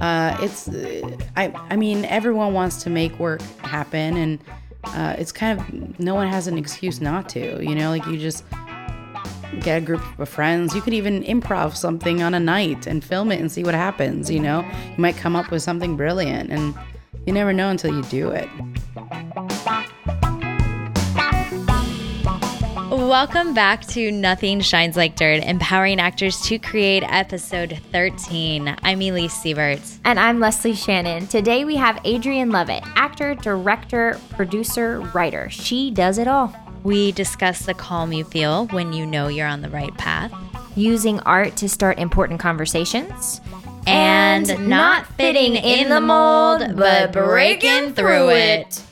uh, it's I I mean everyone wants to make work happen, and uh, it's kind of no one has an excuse not to. You know, like you just get a group of friends. You could even improv something on a night and film it and see what happens. You know, you might come up with something brilliant, and you never know until you do it. Welcome back to Nothing Shines Like Dirt, empowering actors to create episode 13. I'm Elise Sieberts. And I'm Leslie Shannon. Today we have Adrienne Lovett, actor, director, producer, writer. She does it all. We discuss the calm you feel when you know you're on the right path, Using art to start important conversations. and, not fitting in the mold, but breaking through it.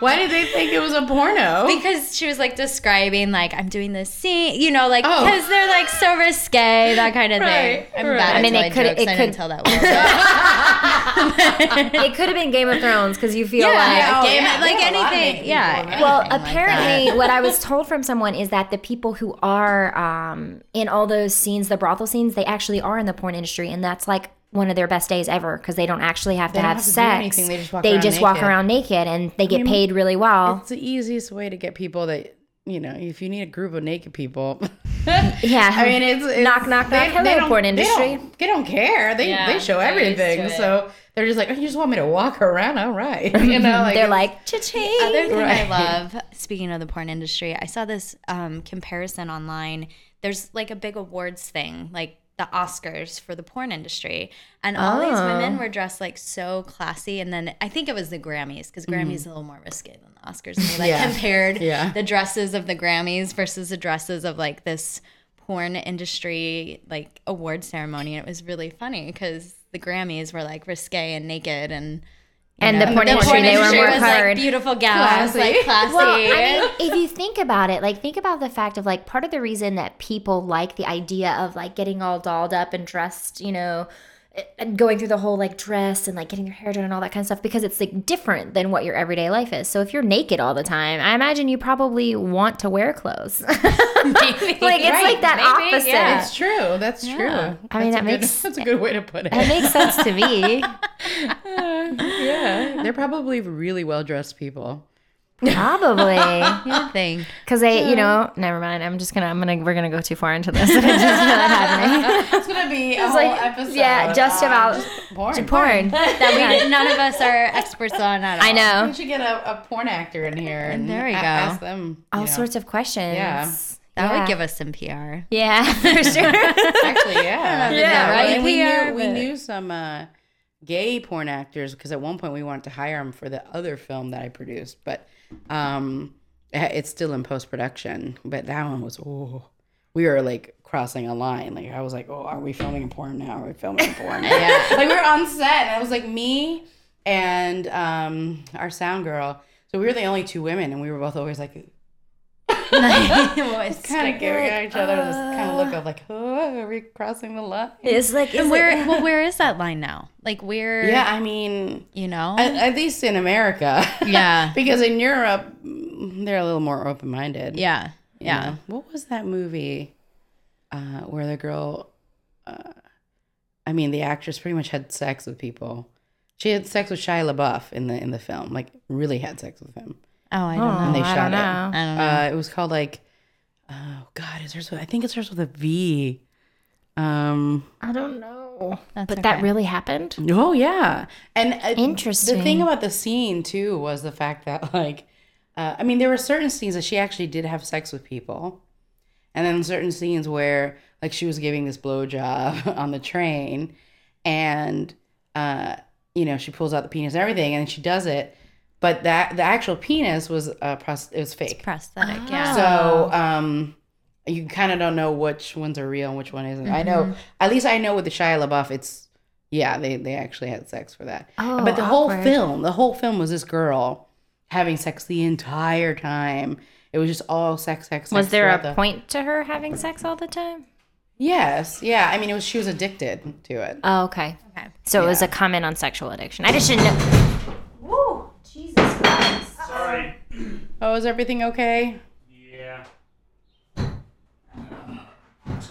Why did they think it was a porno? Because she was like describing, like, I'm doing this scene, you know, like, Oh. because they're like so risque, that kind of Right, thing. I'm right. bad I mean, at it could- jokes. it I didn't could- tell that well. it could have been Game of Thrones because you feel yeah, like. oh, game, yeah, like there's a lot of anything. Yeah. people. Well, anything like apparently, that. what I was told from someone is that the people who are um, in all those scenes, the brothel scenes, they actually are in the porn industry, and that's like one of their best days ever because they don't actually have to They don't have have to do sex. anything, they just walk They around just walk naked. around naked, and they get mean, paid really well. It's the easiest way to get people that you know. If you need a group of naked people, Yeah, I mean, it's, it's Knock, knock, knock. Hello, don't- porn they industry. don't- They don't, care. They Yeah, they show they're used to everything. So they're just like, oh, you just want me to walk around? All right, you know. Like, they're like cha-ching. Other thing Right. I love, speaking of the porn industry, I saw this um, comparison online. There's like a big awards thing, like the Oscars for the porn industry, and all these Oh. women were dressed like so classy. And then I think it was the Grammys because Grammys mm-hmm. is a little more risque than the Oscars. They like Yeah. compared Yeah. the dresses of the Grammys versus the dresses of like this porn industry like award ceremony. And it was really funny because the Grammys were like risque and naked and. You And the know, porn the industry, porn they were more was like beautiful gals, Classy. like classy. Well, I mean, if you think about it, like think about the fact of like part of the reason that people like the idea of like getting all dolled up and dressed, you know, and going through the whole like dress and like getting your hair done and all that kind of stuff because it's like different than what your everyday life is. So if you're naked all the time, I imagine you probably want to wear clothes. like it's like that maybe, opposite. yeah. It's true. That's true. I mean, that a good- makes- that's a good way to put it. It makes sense to me. Uh, yeah, they're probably really well dressed people. Probably. You think? Because they, you know, never mind. I'm just gonna, I'm gonna, we're gonna go too far into this. I just feel that happening. It's gonna be a whole like- episode. yeah, just about just porn. porn. That we none of us are experts on at all. I know. We should get a, a porn actor in here and there we a- go. ask them all know. sorts of questions. Yeah. That Yeah. would give us some PR. Yeah, for sure. Actually, yeah, Yeah, right? and we PR, knew we knew some uh, gay porn actors because at one point we wanted to hire them for the other film that I produced, but um, eh, it's still in post production. But that one was oh, we were like crossing a line. Like I was like, oh, are we filming a porn now? Are we filming a porn? yeah, like we were on set, and it was like me and um, our sound girl. So we were the only two women, and we were both always like kind of giving each other this kind of look of like, oh, are we crossing the line? It's like, is And where? it, Well, where is that line now? Like where? Yeah, I mean, You know. at, at least in America. Yeah. because in Europe, mm, they're a little more open minded. yeah. Yeah. What was that movie uh, where the girl, uh, I mean, the actress pretty much had sex with people. She had sex with Shia LaBeouf in the in the film, like really had sex with him. Oh, I don't Oh, know. And they I shot don't it. know. I don't know. Uh, it was called like, oh God, it starts with, I think it starts with a V. Um, I don't know. That's but okay. that really happened. Oh yeah, and uh, The thing about the scene too was the fact that like, uh, I mean, there were certain scenes that she actually did have sex with people, and then certain scenes where like she was giving this blowjob on the train, and uh, you know she pulls out the penis and everything, and she does it, but that the actual penis was uh, pros- it was fake. prosthetic. Yeah. So um, you kind of don't know which ones are real and which one isn't. I know at least I know with the Shia LaBeouf, it's yeah they they actually had sex for that. Oh, but the whole film, the whole film was this girl having sex the entire time. It was just all sex, sex. Sex. Was sex there throughout a the- point to her having sex all the time? Yes, yeah. I mean, it was she was addicted to it. Oh, okay. Okay. So it was a comment on sexual addiction. I just didn't know. Woo! Jesus Christ. Sorry. Oh, is everything okay? Yeah.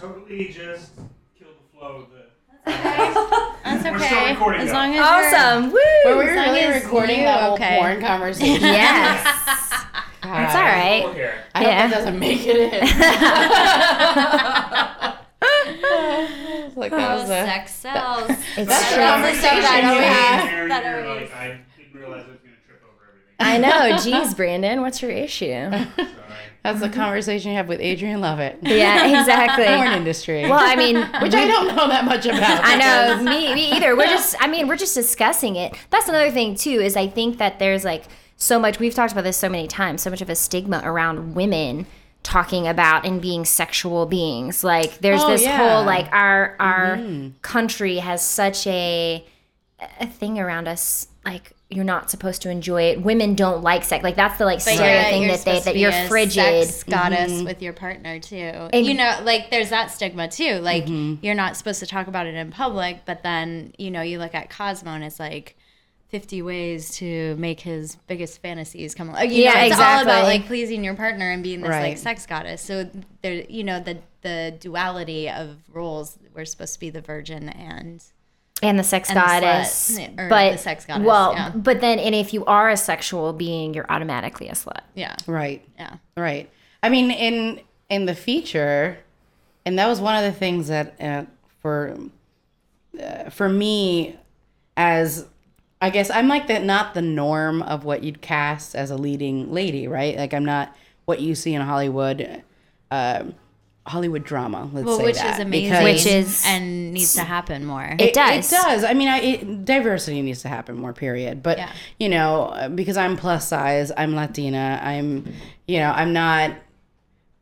totally just killed the flow of the. That's We're still okay. recording, As though. long as Awesome. Woo. But we were As long really as recording you- that whole okay. porn conversation. Yes. God. It's all right. Cool here. I hope Yeah. that doesn't make it in. Oh, it's like that you're was a, sex sells. It's That's true. the conversation that you always- have. You're- that you're like, I didn't realize I was going to trip over everything. I know. Jeez, Brandon, what's your issue? That's the conversation you have with Adrienne Lovett. Yeah, exactly. Porn industry. Well, I mean, which I don't know that much about. I know me, me either. We're just, I mean, we're just discussing it. That's another thing too. Is I think that there's like so much. We've talked about this so many times. So much of a stigma around women talking about and being sexual beings. Like there's Oh, this yeah. whole like our our mm-hmm. country has such a a thing around us like. You're not supposed to enjoy it. Women don't like sex. Like that's the like But stereo you're- thing that they that you're frigid. sex goddess mm-hmm. with your partner too. And you know, like there's that stigma too. Like mm-hmm. you're not supposed to talk about it in public, but then you know you look at Cosmo and it's like. 50 ways to make his biggest fantasies come alive. You Yeah, know, it's all about like pleasing your partner and being this like sex goddess. So there, you know, the the duality of roles. We're supposed to be the virgin and and the sex And the goddess, slut, or but the sex goddess, Well, yeah. but then, and if you are a sexual being, you're automatically a slut. yeah, Right. yeah. Right. I mean, in in the feature, and that was one of the things that uh, for uh, for me, as I guess I'm like that, not the norm of what you'd cast as a leading lady, right? Like I'm not what you see in Hollywood, um Hollywood drama. Let's Well, say which that, is amazing, because- Which is- and needs to happen more. It does. It does. I mean, I, it, diversity needs to happen more. Period. But Yeah. you know, uh, because I'm plus size, I'm Latina. I'm, you know, I'm not.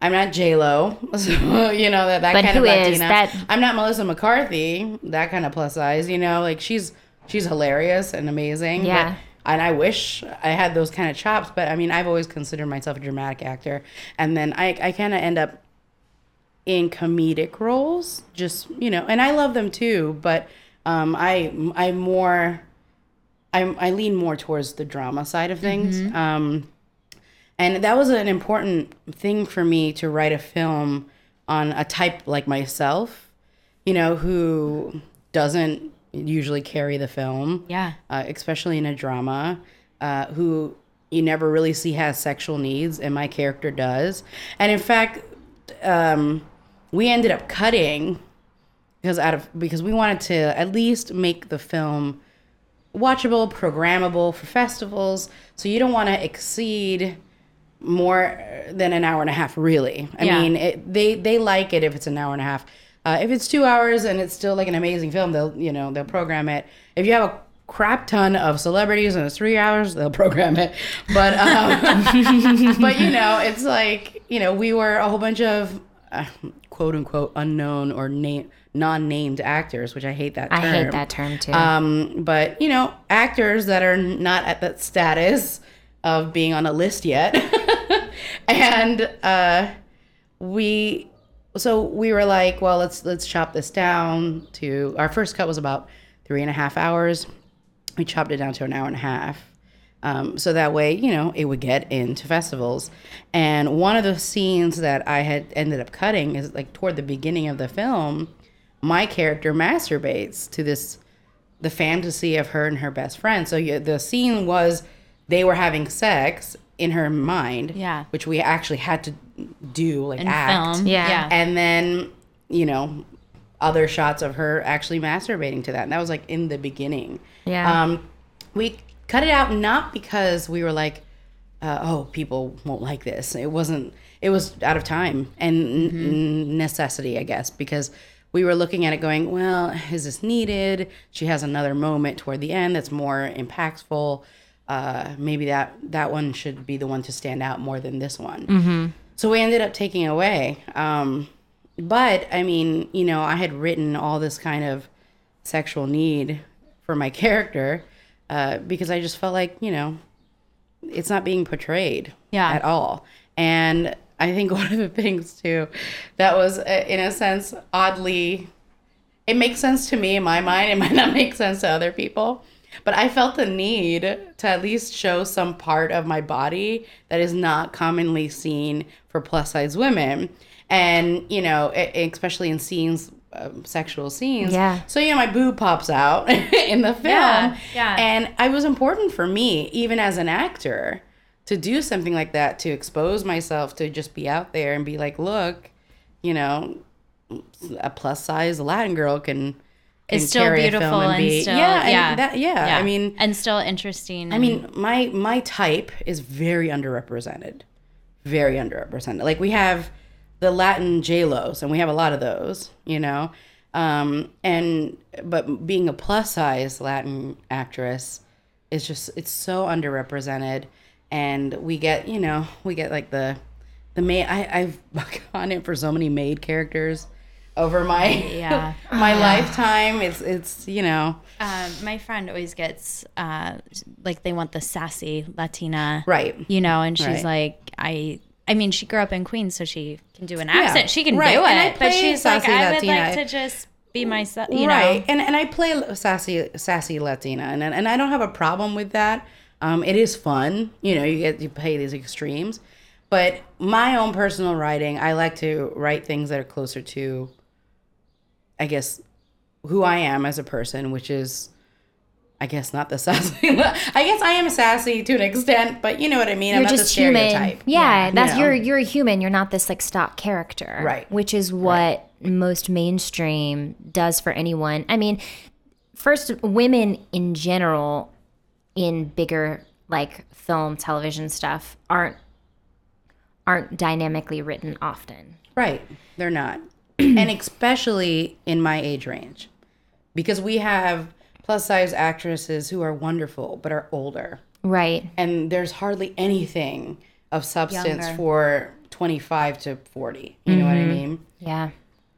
I'm not J Lo, so you know that that But kind who of is? Latina. That- I'm not Melissa McCarthy, that kind of plus size. You know, like she's she's hilarious and amazing. but- Yeah. and I wish I had those kind of chops, but I mean, I've always considered myself a dramatic actor, and then I I kind of end up in comedic roles just you know and i love them too but um i i more i i lean more towards the drama side of things um and that was an important thing for me to write a film on a type like myself you know who doesn't usually carry the film Yeah. uh, especially in a drama, uh, who you never really see has sexual needs, and my character does. And in fact, um, we ended up cutting because out of because we wanted to at least make the film watchable, programmable for festivals. So you don't want to exceed more than an hour and a half really i Yeah. mean it, they they like it if it's an hour and a half uh, if it's two hours and it's still like an amazing film they'll you know they'll program it if you have a crap ton of celebrities and it's three hours they'll program it but um, but you know it's like you know we were a whole bunch of uh, quote unquote unknown or name non-named actors which i hate that term I hate that term too. um, but you know, actors that are not at that status of being on a list yet, and uh, we, so we were like, well, let's let's chop this down to our first cut was about three and a half hours. We chopped it down to an hour and a half. Um, so that way, you know, it would get into festivals. And one of the scenes that I had ended up cutting is like toward the beginning of the film, my character masturbates to this the fantasy of her and her best friend. So you, the scene was they were having sex in her mind, Yeah. which we actually had to do like In act, film. Yeah. Yeah. and then you know other shots of her actually masturbating to that, and that was like in the beginning. Yeah. Um, we cut it out not because we were like, uh, oh, people won't like this. It wasn't. It was out of time and n- necessity, I guess, because we were looking at it going, well, is this needed? She has another moment toward the end that's more impactful. Uh, maybe that that one should be the one to stand out more than this one. So we ended up taking away. Um, but I mean, you know, I had written all this kind of sexual need for my character uh, because I just felt like, you know, it's not being portrayed Yeah. at all. And I think one of the things too that was, uh, in a sense, oddly, it makes sense to me in my mind. It might not make sense to other people. but I felt the need to at least show some part of my body that is not commonly seen for plus size women. And, you know, especially in scenes, um, sexual scenes. Yeah. So, yeah, my boob pops out in the film. Yeah, yeah. And it was important for me, even as an actor, to do something like that, to expose myself, to just be out there and be like, look, you know, a plus size Latin girl can. It's still carry a film beautiful and be- still yeah, and yeah. that- yeah, I mean, and still interesting. I mean, my my type is very underrepresented, very underrepresented. Like we have the Latin J Los, and we have a lot of those, you know. Um, and but being a plus size Latin actress is just it's so underrepresented, and we get you know we get like the the maid. I I've gone in for so many maid characters over my Yeah. my lifetime. It's it's you know um, my friend always gets uh, like they want the sassy Latina, right. You know, and she's Right. like, I. I mean, she grew up in Queens, so she can do an accent. She can right. do it, but she's like, I would Latina. like to just be myself. You right know, and and i play sassy sassy latina and and i don't have a problem with that um it is fun you know you get you play these extremes but my own personal writing i like to write things that are closer to i guess who i am as a person which is I guess not the sassy. I guess I am sassy to an extent, but you know what I mean. I'm You're not just the stereotype. human. Yeah, that's You know? you're you're a human. You're not this like stock character. Right. Which is what most mainstream does for anyone. I mean, first women in general in bigger like film, television stuff aren't aren't dynamically written often. Right. They're not. and especially in my age range. Because we have plus size actresses who are wonderful but are older. Right. And there's hardly anything of substance Younger. for 25 to 40. You know what I mm-hmm. mean? Yeah.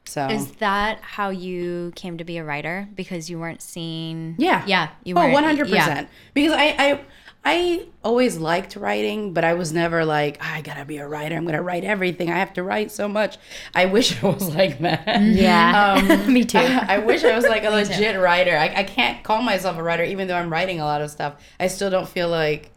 So is that how you came to be a writer? Because you weren't seeing. Yeah. yeah, you oh, weren't. one hundred yeah. percent. Because I, I, I always liked writing, but I was never like, "Ah, I gotta be a writer. I'm gonna write everything. I have to write so much. I wish I was like that. Yeah. Me too. I, I wish I was like a legit writer. I, I can't call myself a writer, even though I'm writing a lot of stuff. I still don't feel like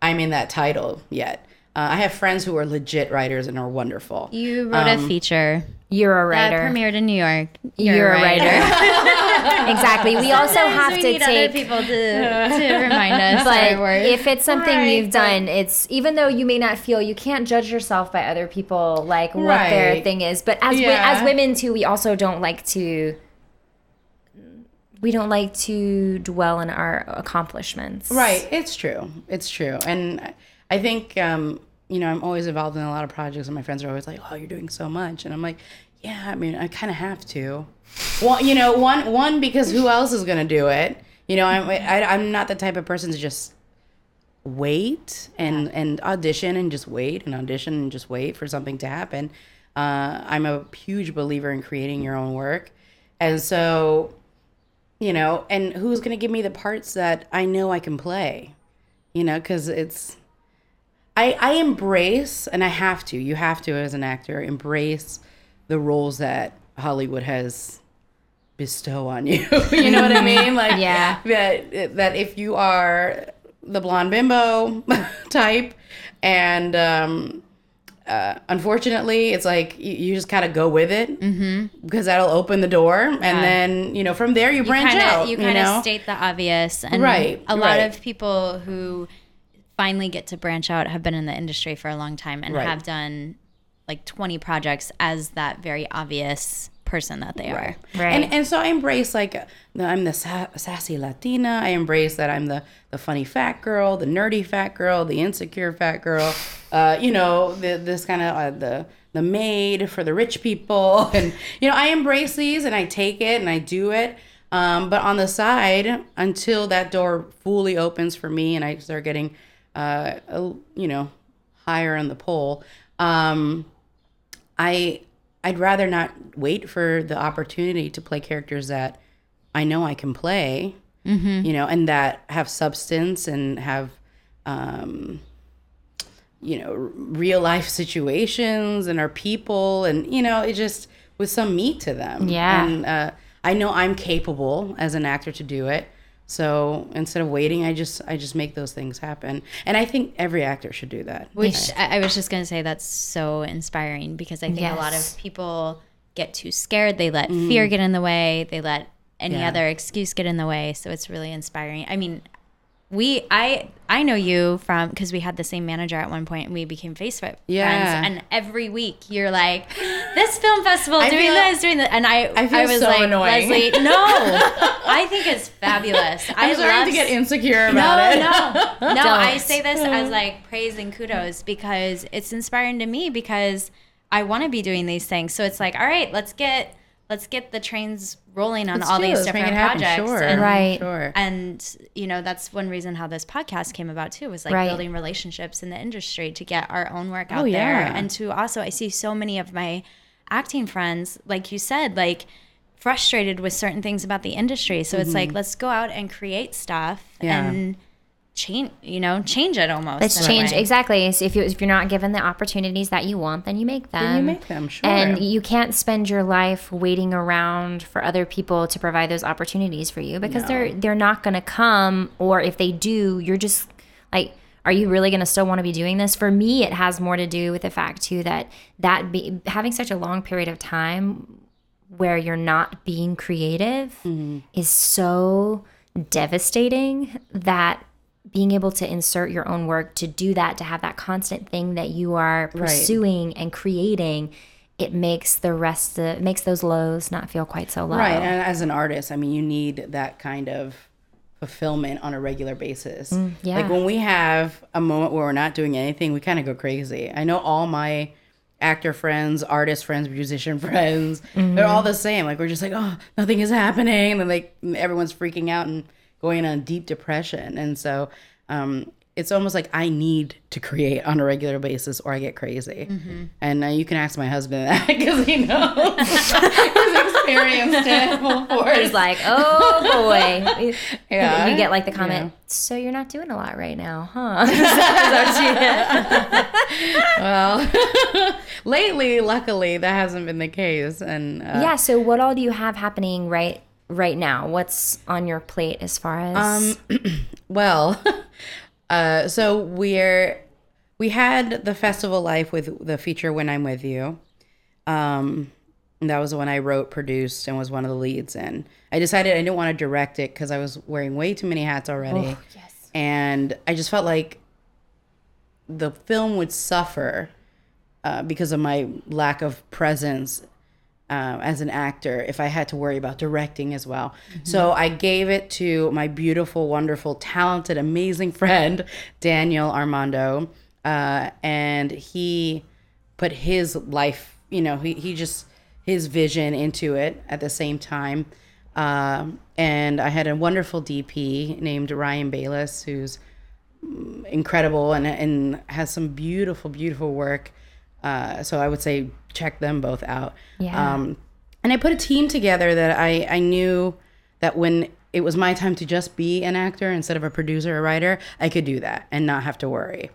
I'm in that title yet. Uh, I have friends who are legit writers and are wonderful. You wrote a feature You're a writer. that premiered in New York. You're, a writer. exactly. We also have we to need take other people to, to remind us but our if it's something Right, you've done, it's even though you may not feel you can't judge yourself by other people like what their thing is. But as wi- Yeah. as women too, we also don't like to we don't like to dwell in our accomplishments. Right. It's true. It's true. And I think, um, you know, I'm always involved in a lot of projects, and my friends are always like, "Oh, you're doing so much," and I'm like, "Yeah, I mean, I kind of have to." Well, you know, one one because who else is gonna do it? You know, I'm I, I'm not the type of person to just wait and and audition and just wait and audition and just wait for something to happen. Uh, I'm a huge believer in creating your own work, and so you know, and who's going to give me the parts that I know I can play? You know, because it's, I, I embrace, and I have to, you have to as an actor, embrace the roles that Hollywood has bestow on you. you know what I mean? Like, Yeah. that, that if you are the blonde bimbo type, and, um, uh, unfortunately, it's like you, you just kind of go with it because that'll open the door, and then you know from there you branch kinda, out. You You, kind of know, state the obvious, and Right, a lot right. of people who finally get to branch out have been in the industry for a long time and Right. have done like 20 projects as that very obvious person that they are. Right. And and so I embrace like the, I'm the sa- sassy Latina. I embrace that I'm the the funny fat girl, the nerdy fat girl, the insecure fat girl. Uh, you know, the, this kind of uh, the the maid for the rich people, and you know I embrace these and I take it and I do it. Um, but on the side, until that door fully opens for me and I start getting, uh, you know, higher on the pole, um, I I'd rather not wait for the opportunity to play characters that I know I can play, you know, and that have substance and have, um, you know, real life situations and are people, and you know, it just with some meat to them. Yeah. and uh, I know I'm capable as an actor to do it. So instead of waiting, I just I just make those things happen, and I think every actor should do that. Which I I was just gonna say that's so inspiring because I think a lot of people get too scared. They let fear mm. get in the way. They let any Yeah. other excuse get in the way. So it's really inspiring. I mean, we I I know you from because we had the same manager at one point and we became Facebook Yeah. friends. And every week you're like, this film festival I doing feel- this, doing that, and I I feel was so like, annoying. Leslie, no, I think it's fabulous. I I'm starting love to get insecure no, about it. no, no. no. I say this as like praise and kudos because it's inspiring to me because I want to be doing these things. So it's like, all right, let's get let's get the trains rolling on Let's all do it. these different it happen. projects. Sure. And, Right. Sure. and you know that's one reason how this podcast came about too was like Right. building relationships in the industry to get our own work out Oh, there yeah. and to also i see so many of my acting friends like you said like frustrated with certain things about the industry so it's like let's go out and create stuff Mm-hmm. Yeah. and change you know change it almost Let's change exactly. So if you if you're not given the opportunities that you want, then you make them. Then you make them, sure. And you can't spend your life waiting around for other people to provide those opportunities for you because they're they're not going to come. Or if they do, you're just like, are you really going to still want to be doing this? For me, it has more to do with the fact too that that be, having such a long period of time where you're not being creative Mm-hmm. is so devastating that being able to insert your own work to do that to have that constant thing that you are pursuing and creating it makes the rest of, makes those lows not feel quite so low Right. And as an artist, I mean, you need that kind of fulfillment on a regular basis. Mm, yeah. Like when we have a moment where we're not doing anything, we kind of go crazy. I know all my actor friends, artist friends, musician friends, Mm-hmm. they're all the same. Like we're just like, oh, nothing is happening. And like everyone's freaking out and going on deep depression. And so um, it's almost like I need to create on a regular basis or I get crazy. Mm-hmm. And uh, you can ask my husband that because he knows. He's experienced it force. it's like oh boy Yeah. you get like the comment so you're not doing a lot right now huh Well, lately, luckily, that hasn't been the case. And uh, yeah so what all do you have happening right right now what's on your plate as far as well, uh, so we're we had the festival life with the feature "When I'm With You." Um, that was the one I wrote, produced, and was one of the leads in. I decided I didn't want to direct it because I was wearing way too many hats already. yes. and I just felt like the film would suffer uh, because of my lack of presence uh, as an actor if I had to worry about directing as well. So I gave it to my beautiful, wonderful, talented, amazing friend Daniel Armando, uh, and he put his life, you know, he he just his vision into it at the same time. Um, and I had a wonderful DP named Ryan Bayless, who's incredible and and has some beautiful, beautiful work. Uh, so I would say check them both out. Yeah. Um, and I put a team together that I I knew that when it was my time to just be an actor instead of a producer or writer, I could do that and not have to worry.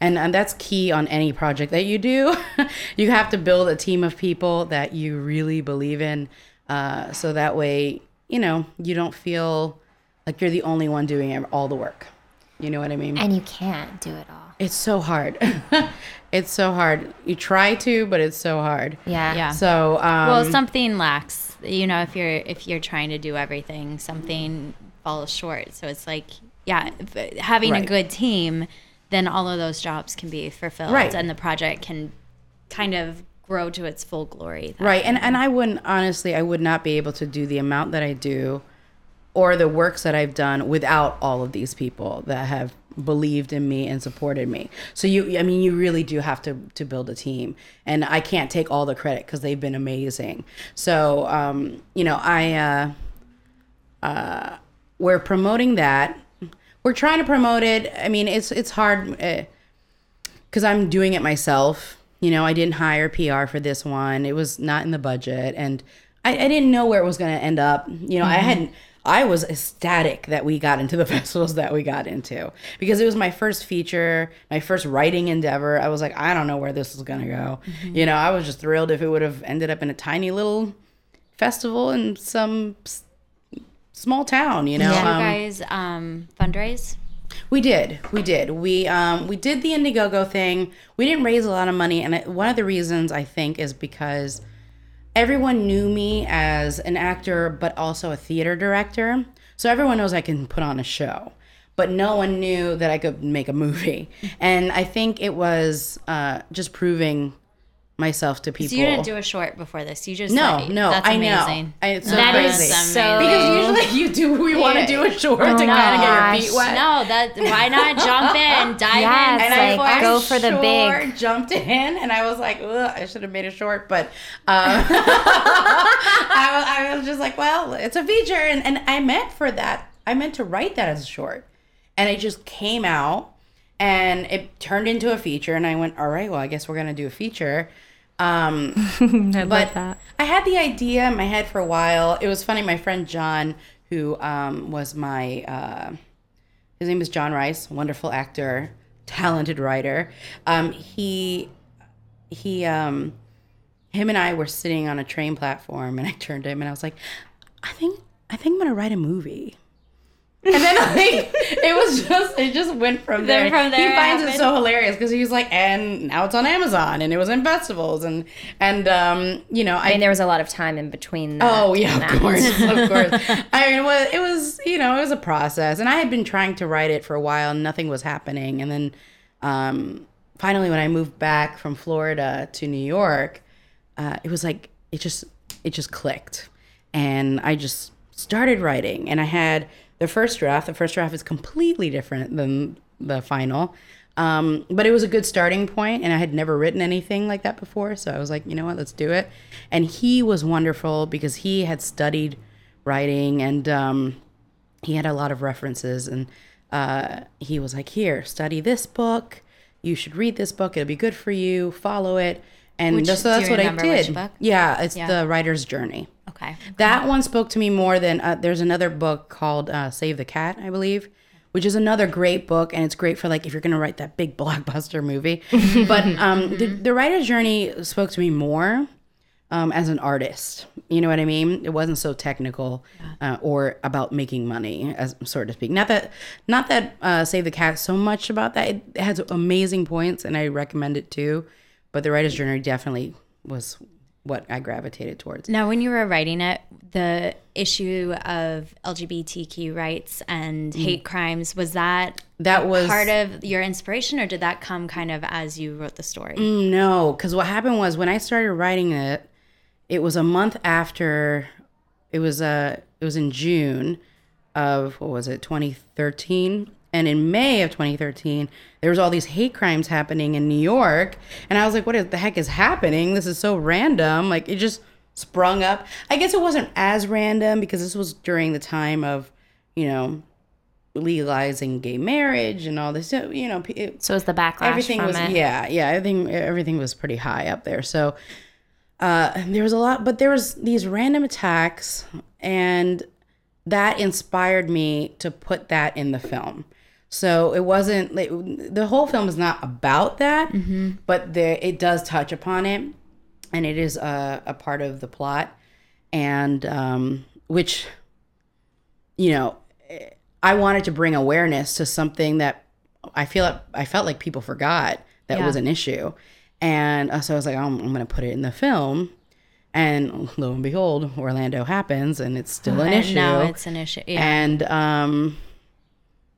And, and that's key on any project that you do. you have to build a team of people that you really believe in. Uh, so that way, you know, you don't feel like you're the only one doing all the work. You know what I mean? and you can't do it all It's so hard. it's so hard. You try to, but it's so hard. yeah Yeah. So, um, well something lacks you know if you're if you're trying to do everything something falls short so it's like yeah having Right. a good team then all of those jobs can be fulfilled Right. and the project can kind of grow to its full glory Right. And and I wouldn't honestly I would not be able to do the amount that I do or the works that I've done without all of these people that have believed in me and supported me. So you I mean you really do have to to build a team. And I can't take all the credit cuz they've been amazing. So um you know, I uh uh we're promoting that. We're trying to promote it. I mean, it's it's hard uh, because I'm doing it myself. You know, I didn't hire PR for this one. It was not in the budget, and I, I didn't know where it was going to end up. You know, I hadn't. I was ecstatic that we got into the festivals that we got into because it was my first feature, my first writing endeavor. I was like, I don't know where this is going to go. You know, I was just thrilled if it would have ended up in a tiny little festival in some small town, you know. Yeah. you Um, guys um, fundraise? we did, we did, we um, we did the Indiegogo thing. We didn't raise a lot of money, and it, one of the reasons I think is because everyone knew me as an actor, but also a theater director. So everyone knows I can put on a show, but no one knew that I could make a movie. And I think it was uh, just proving myself to people. So you didn't do a short before this. You just No, like, no, that's I amazing. know. I, it's so That is crazy. so- because usually you do. We want to do a short to kind of get your feet wet. No, that why not jump in, dive Yes, in, and like, I go for for the big- big. Jumped in, and I was like, Ugh, I should have made a short, but um, I, was, I was just like, well, it's a feature, and and I meant for that. I meant to write that as a short, and it just came out, and it turned into a feature, and I went, all right, well, I guess we're gonna do a feature. Um, I but I had the idea in my head for a while. It was funny. My friend John, who um, was my, uh, his name is John Rice, wonderful actor, talented writer. Um, he, he, um, him and I were sitting on a train platform, and I turned to him and I was like, I think, I think I'm gonna write a movie. And then like it was just it just went from there. Then from there he finds it so hilarious because he was like, and now it's on Amazon, and it was in festivals, and and um, you know, I I mean, there was a lot of time in between. That Oh yeah, of that. course, of course. I mean, it was, it was you know it was a process, and I had been trying to write it for a while, and nothing was happening. And then um, finally, when I moved back from Florida to New York, uh, it was like it just it just clicked, and I just started writing, and I had the first draft. The first draft is completely different than the final. Um, but it was a good starting point, and I had never written anything like that before. So I was like, you know what, let's do it. And he was wonderful because he had studied writing and um, he had a lot of references. And uh, he was like, here, study this book. You should read this book. It'll be good for you. Follow it. And Which- so that's what I did. Yeah, it's Yeah. the writer's journey. Okay. That one spoke to me more than uh, there's another book called uh, Save the Cat, I believe, which is another great book, and it's great for like if you're gonna write that big blockbuster movie. but um, the, the writer's journey spoke to me more um, as an artist. You know what I mean? It wasn't so technical uh, or about making money, as so to speak. Not that, not that uh, Save the Cat so much about that. It has amazing points, and I recommend it too. But the writer's journey definitely was what I gravitated towards. Now, when you were writing it, the issue of LGBTQ rights and hate crimes was that That was part of your inspiration, or did that come kind of as you wrote the story? Mm, No, because what happened was when I started writing it, it was a month after. It was uh, it was in June of what was it, 2013, and in May of 2013, there was all these hate crimes happening in New York, and I was like, "What the heck is happening? This is so random!" Like it just sprung up. I guess it wasn't as random because this was during the time of, you know, legalizing gay marriage and all this. So, You know, it, So it was the backlash everything was it. yeah yeah everything everything was pretty high up there so uh there was a lot but there was these random attacks and that inspired me to put that in the film so it wasn't like, the whole film is not about that but there it does touch upon it and it is a, a part of the plot and um which you know I wanted to bring awareness to something that I feel I felt like people forgot that Yeah. was an issue, and uh, so I was like, I'm, I'm going to put it in the film, and lo and behold, Orlando happens, and it's still an And issue. now it's an issue. Yeah. and um,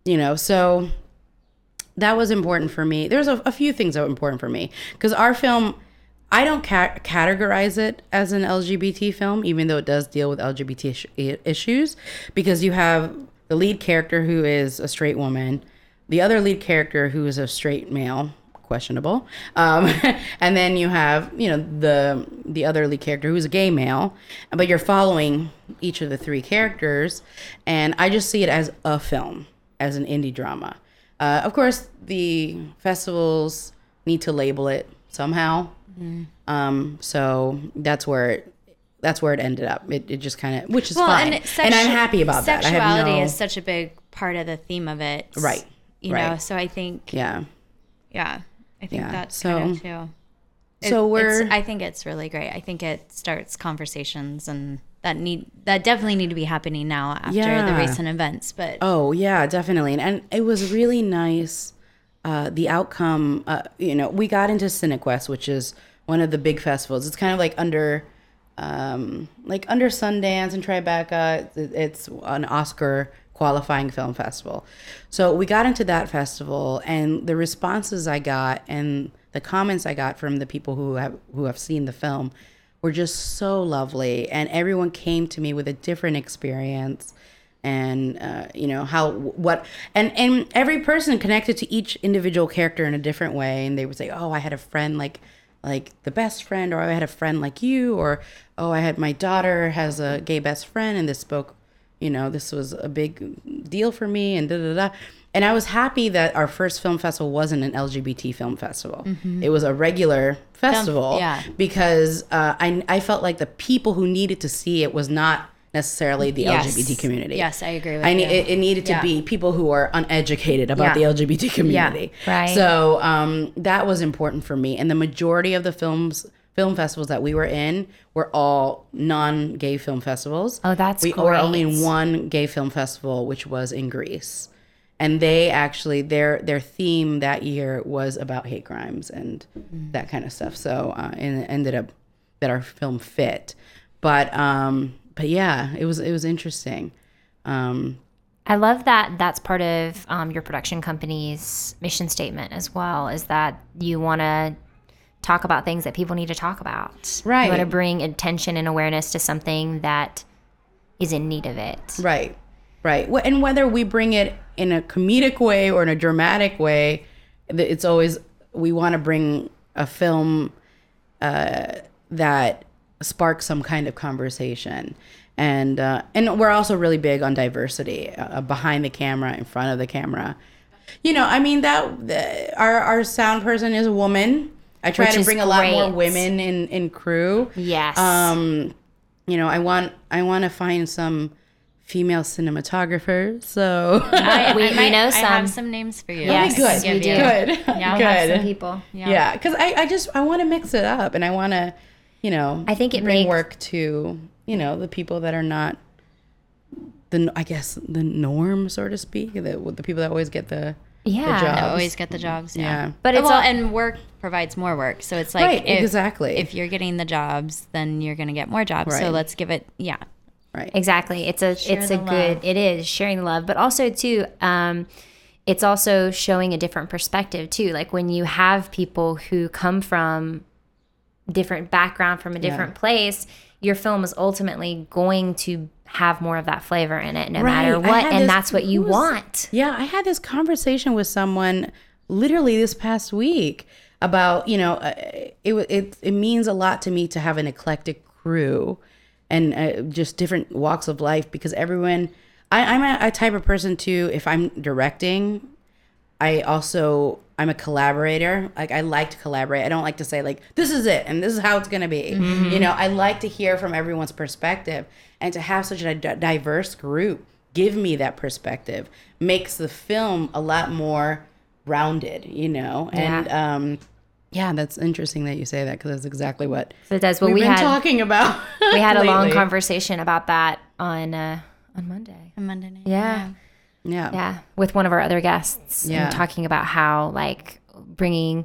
you know, so that was important for me. There's a, a few things that were important for me because our film. I don't ca- categorize it as an LGBT film, even though it does deal with LGBT ish- i- issues, because you have the lead character who is a straight woman, the other lead character who is a straight male, questionable, um, and then you have you know the the other lead character who's a gay male, but you're following each of the three characters, and I just see it as a film, as an indie drama. Uh, of course, the festivals need to label it somehow. Um, so that's where it, that's where it ended up. It, it just kind of, which is fine, and, sexu- I'm happy about that. Sexuality no, is such a big part of the theme of it, Right, You know, so I think, yeah, yeah. I think Yeah, that's so- kind of too. So we're it's- I think it's really great. I think it starts conversations, and that need that definitely need to be happening now after the recent events. But Oh yeah, definitely, and, and it was really nice. Uh, the outcome, uh, you know, we got into Cinequest, which is one of the big festivals. It's kind of like under, um, like under Sundance and Tribeca. It's an Oscar qualifying film festival. So we got into that festival, and the responses I got and the comments I got from the people who have who have seen the film were just so lovely, and everyone came to me with a different experience and uh, you know how what and and every person connected to each individual character in a different way. And they would say oh i had a friend like like the best friend or i had a friend like you or oh i had my daughter has a gay best friend and this spoke you know this was a big deal for me and da da da and i was happy that our first film festival wasn't an lgbt film festival it was a regular festival yeah. because uh, I, I felt like the people who needed to see it was not necessarily the Yes. lgbt community Yes, I agree with I you. it, it needed to Yeah. be people who are uneducated about Yeah. the LGBT community. Yeah. right. So um, that was important for me. And the majority of the films, film festivals that we were in, were all non-gay film festivals. Oh, that's we were only in one gay film festival, which was in Greece. And they actually their their theme that year was about hate crimes and that kind of stuff. So uh, and it ended up that our film fit. But um, but yeah, it was it was interesting. Um, I love that that's part of um, your production company's mission statement as well, is that you want to talk about things that people need to talk about. Right. You want to bring attention and awareness to something that is in need of it. Right, right. And whether we bring it in a comedic way or in a dramatic way, it's always we want to bring a film uh, that sparks some kind of conversation. And uh, and we're also really big on diversity uh, behind the camera, in front of the camera. You know, I mean that the, our our sound person is a woman. I try Which to bring a lot more women in in crew Yes. um you know i want i want to find some female cinematographers so I, We- we might- know I some. have some names for you. Yes, to good give we do. good Yeah, I'll good have some people. yeah because I, I just i want to mix it up and i want to you know I think it bring makes- work to you know the people that are not the i guess the norm so to speak the, the people that always get the Yeah. the jobs. Always get the jobs. Yeah, Yeah. But it's well, all- and work provides more work. So it's like Right, if, exactly. If you're getting the jobs, then you're going to get more jobs. So let's give it. Yeah, right Exactly. It's a Share it's a the good it is sharing the love, but also too um it's also showing a different perspective too. Like when you have people who come from different background from a different place, your film is ultimately going to have more of that flavor in it no matter Right. I what and this- that's what you was- want. Yeah, I had this conversation with someone literally this past week about you know uh, it it it means a lot to me to have an eclectic crew and uh, just different walks of life because everyone I, I'm a, a type of person too. If I'm directing, I also I'm a collaborator. Like I like to collaborate. I don't like to say like this is it and this is how it's gonna be. You know, I like to hear from everyone's perspective and to have such a diverse group give me that perspective makes the film a lot more rounded. You know, and um, yeah, that's interesting that you say that because that's exactly what it does. Well, we've we been had talking about. we had a long conversation about that on uh on Monday. on Monday night. Yeah. Yeah. Yeah, with one of our other guests, Yeah. and talking about how like bringing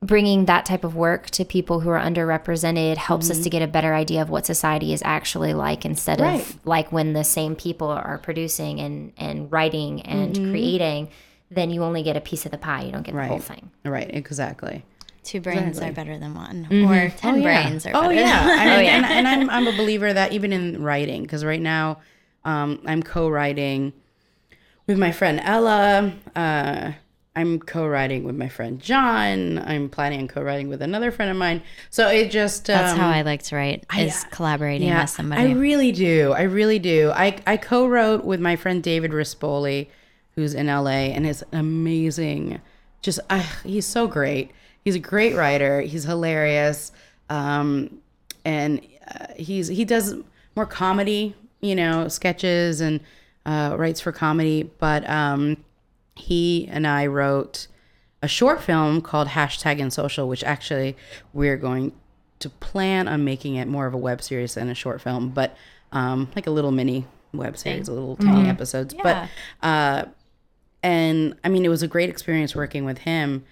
bringing that type of work to people who are underrepresented helps us to get a better idea of what society is actually like instead Right. of like when the same people are producing and and writing and creating then you only get a piece of the pie you don't get the whole thing Right. Exactly. Two brains Exactly. are better than one, or ten Oh, yeah. brains are oh better. yeah, Than I mean, and, and I'm I'm a believer that even in writing, because right now, um, I'm co-writing with my friend Ella. Uh, I'm co-writing with my friend John. I'm planning on co-writing with another friend of mine. So it just um, That's how I like to write is collaborating with somebody. I really do. I really do. I, I co-wrote with my friend David Rispoli, who's in LA and is amazing. Just uh, he's so great. He's a great writer. He's hilarious, um, and uh, he's he does more comedy, you know, sketches and uh, writes for comedy. But um, he and I wrote a short film called hashtag and social, which actually we're going to plan on making it more of a web series than a short film, but um, like a little mini web series, a little tiny episodes. But uh, and I mean, it was a great experience working with him.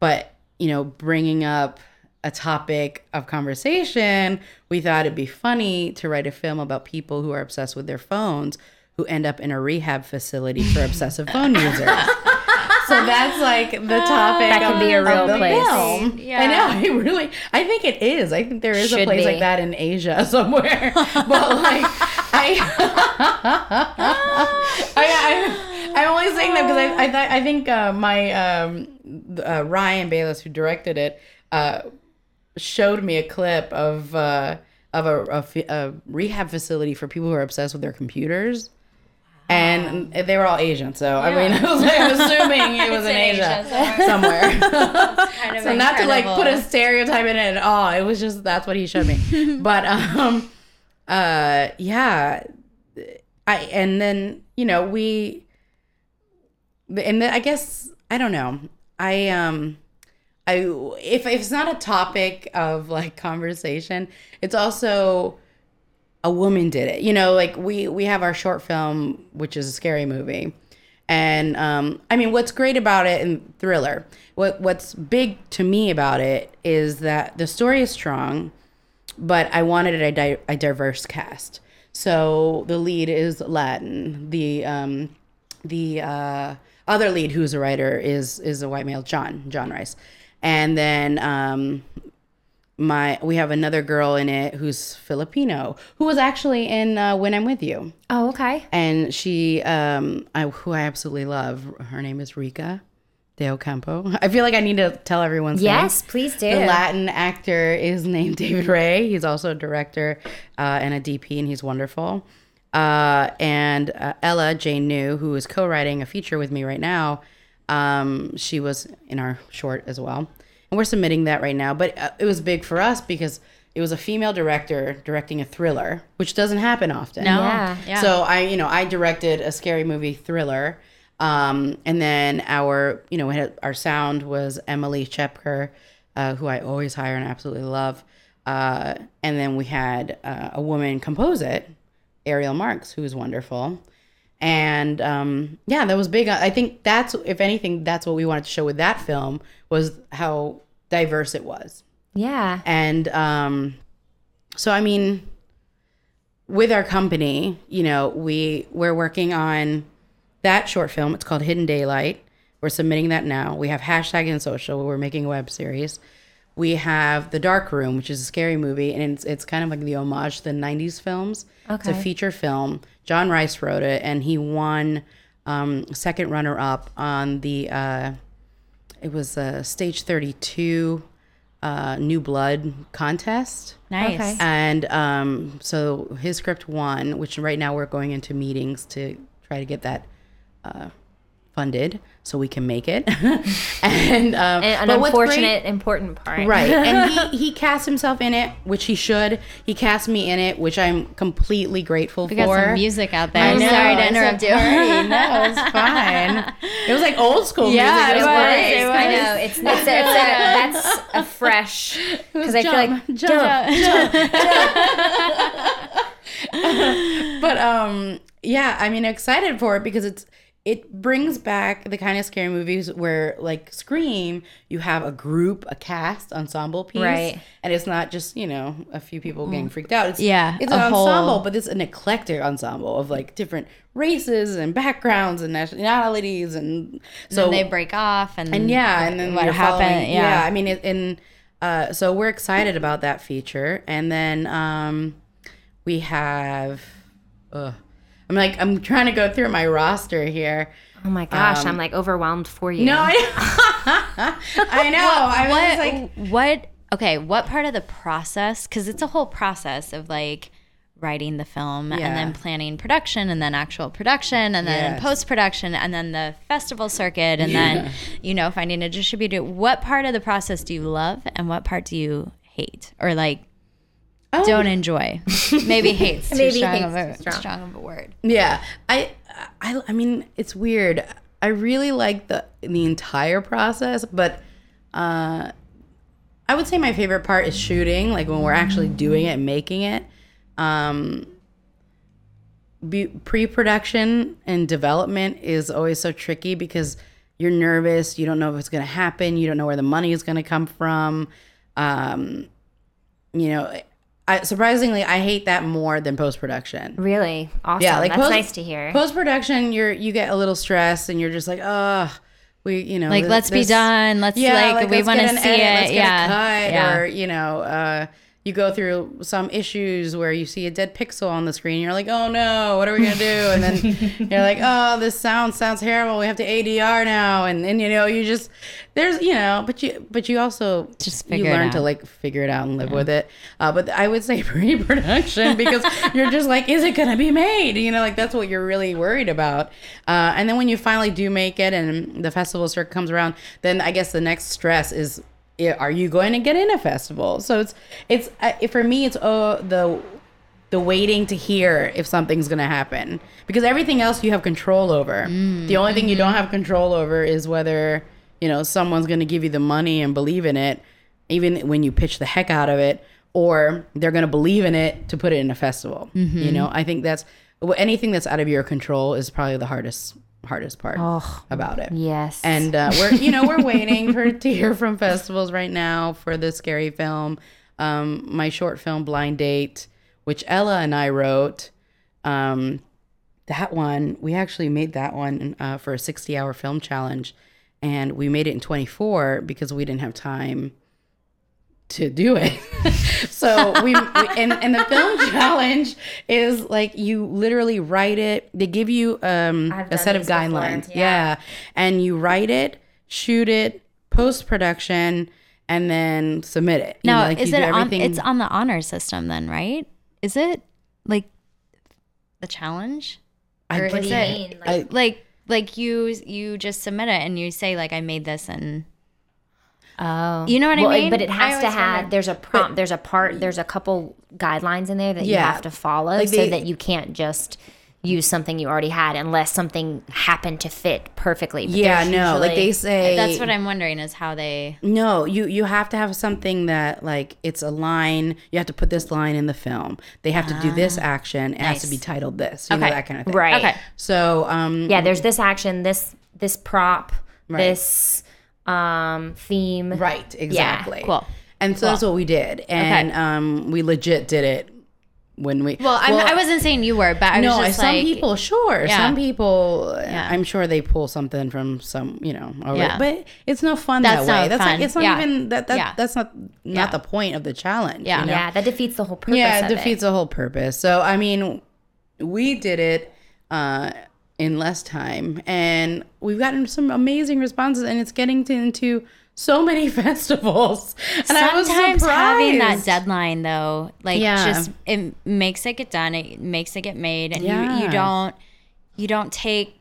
But you know, bringing up a topic of conversation, we thought it'd be funny to write a film about people who are obsessed with their phones who end up in a rehab facility for obsessive phone users. So that's like the topic. That could be a real place. film. I know. I really. I think it is. I think there is a place be. like that in Asia somewhere. but like, I, I, I, I'm only saying that because I, I, th- I think uh, my um, uh, Ryan Bayless, who directed it, uh, showed me a clip of uh, of a, a, a rehab facility for people who are obsessed with their computers. And they were all Asian, so I mean, I was like, I'm assuming it was in Asia, somewhere. Kind of so not to like put a stereotype in it at all. It was just that's what he showed me. but um, uh, yeah, I and then you know we, and I guess I don't know. I um, I if, if it's not a topic of like conversation, it's also a woman did it. You know, like we we have our short film, which is a scary movie, and um, I mean, what's great about it and thriller. What what's big to me about it is that the story is strong, but I wanted a, di- a diverse cast. So the lead is Latin. The um, the uh, other lead, who's a writer, is is a white male, John John Rice, and then um, my we have another girl in it who's Filipino, who was actually in uh, When I'm with You, Oh, okay. and she um, I, who I absolutely love. Her name is Rika De Ocampo. I feel like I need to tell everyone's name. Yes, please do. The Latin actor is named David Ray. He's also a director uh, and a DP, and he's wonderful. Uh, and uh, Ella Jane New, who is co-writing a feature with me right now, um, she was in our short as well, and we're submitting that right now. But uh, it was big for us because it was a female director directing a thriller, which doesn't happen often. No. Yeah. Yeah. So I, you know, I directed a scary movie thriller. Um, and then our, you know, had, our sound was Emily Chepker, uh, who I always hire and absolutely love. Uh, and then we had uh, a woman compose it, Ariel Marks, who is wonderful. And um, yeah, that was big. I think that's, if anything, that's what we wanted to show with that film was how diverse it was. Yeah. And um, so, I mean, with our company, you know, we we're working on that short film. It's called Hidden Daylight. We're submitting that now. We have hashtag and social. We're making a web series. We have The Dark Room, which is a scary movie, and it's it's kind of like the homage to the '90s films. Okay. It's a feature film. John Rice wrote it, and he won um, second runner up on the. Uh, it was a stage 32 uh, New Blood contest. Nice. Okay. And um, so his script won, which right now we're going into meetings to try to get that uh, funded so we can make it. and um, And an but what's great- unfortunate, important part. Right. And he, he cast himself in it, which he should. He cast me in it, which I'm completely grateful We for. got some music out there. I know, Sorry to interrupt a you. party. No, it's fine. It was like old school Yeah, music. it was was. great. It I know it's it's a, it's a that's a fresh because I feel like jump, but um yeah i mean excited for it because it's it brings back the kind of scary movies where like scream you have a group a cast ensemble piece Right. and it's not just you know a few people getting freaked out it's Yeah, it's an whole- ensemble but it's an eclectic ensemble of like different races and backgrounds and nationalities and so So they break off and and yeah, and then what happened? following- Yeah. I mean, it, and uh, so we're excited about that feature, and then um, we have. Ugh, I'm like I'm trying to go through my roster here. oh my gosh, I'm um, like overwhelmed for you. No, I, I know. I was like, what okay what part of the process because it's a whole process of like writing the film and then planning production and then actual production and then Yes. post production and then the festival circuit and then you know finding a distributor what part of the process do you love and what part do you hate or like oh, don't enjoy maybe hate's too Maybe strong, hate's of a, too strong. strong of a word Yeah, I, I, I mean, it's weird. I really like the the entire process, but uh, I would say my favorite part is shooting, like when we're actually doing it and making it. Um, be, pre-production and development is always so tricky because you're nervous. You don't know if it's going to happen. You don't know where the money is going to come from. Um, you know, I, surprisingly, I hate that more than post-production. Really awesome. Yeah, like That's post- nice to hear. Post production, you're you get a little stressed and you're just like, oh, we, you know, Like, th- let's be done. Let's, like, we let's wanna get an see edit, it. Let's get Yeah. a cut, Yeah. or you know, uh, you go through some issues where you see a dead pixel on the screen. You're like, oh no, what are we gonna do? And then you're like, oh, this sound sounds terrible. We have to ADR now, and then you know, you just there's you know, but you but you also Just you learn to like figure it out and live with it. Uh, but I would say pre-production because you're just like, is it gonna be made? You know, like that's what you're really worried about. Uh, and then when you finally do make it and the festival circuit comes around, then I guess the next stress is, are you going to get in a festival? So it's it's uh, for me, it's uh, the the waiting to hear if something's going to happen because everything else you have control over. the only thing you don't have control over is whether you know someone's going to give you the money and believe in it, even when you pitch the heck out of it, or they're going to believe in it to put it in a festival. You know, I think that's anything that's out of your control is probably the hardest hardest part about it. yes. And uh, we're you know we're waiting for to hear from festivals right now for the scary film, um, my short film Blind Date, which Ella and I wrote. Um, that one we actually made that one uh, for a sixty hour film challenge, and we made it in twenty four because we didn't have time to do it. so we, we and, and the film challenge is like you literally write it. They give you um, a set of guidelines. yeah. yeah. And you write it, shoot it, post production, and then submit it. No, like is it on? It's on the honor system then, right? Is it like the challenge, or what is it mean? Like, I- like like you you just submit it and you say like I made this and oh, You know what I mean? But it I has to have. wondered. There's a prompt. There's a part. There's a couple guidelines in there that you have to follow, Like so that you can't just use something you already had unless something happened to fit perfectly. But yeah, there's no, like they say that's what I'm wondering is how they No, you you have to have something that like it's a line. You have to put this line in the film. They have to do this action. It has to be titled this. You know, Okay. that kind of thing. Right. okay. So um Yeah, there's this action, this this prop, this um theme. Right, exactly. cool. And so that's what we did. And um we legit did it when we Well, I'm, I wasn't saying you were, but I was no, just some like people sure. Yeah. Some people Yeah. I'm sure they pull something from some, you know, already. Yeah. but it's no fun That's that way. not That's fun. like it's not Yeah. even that, that Yeah. that's not not Yeah. the point of the challenge. Yeah. you know? Yeah, that defeats the whole purpose. yeah, it defeats the whole purpose. So I mean, we did it uh, in less time, and we've gotten some amazing responses, and it's getting to, into so many festivals. And I was sometimes having that deadline though, like Yeah. just it makes it get done. It makes it get made, and you you don't you don't take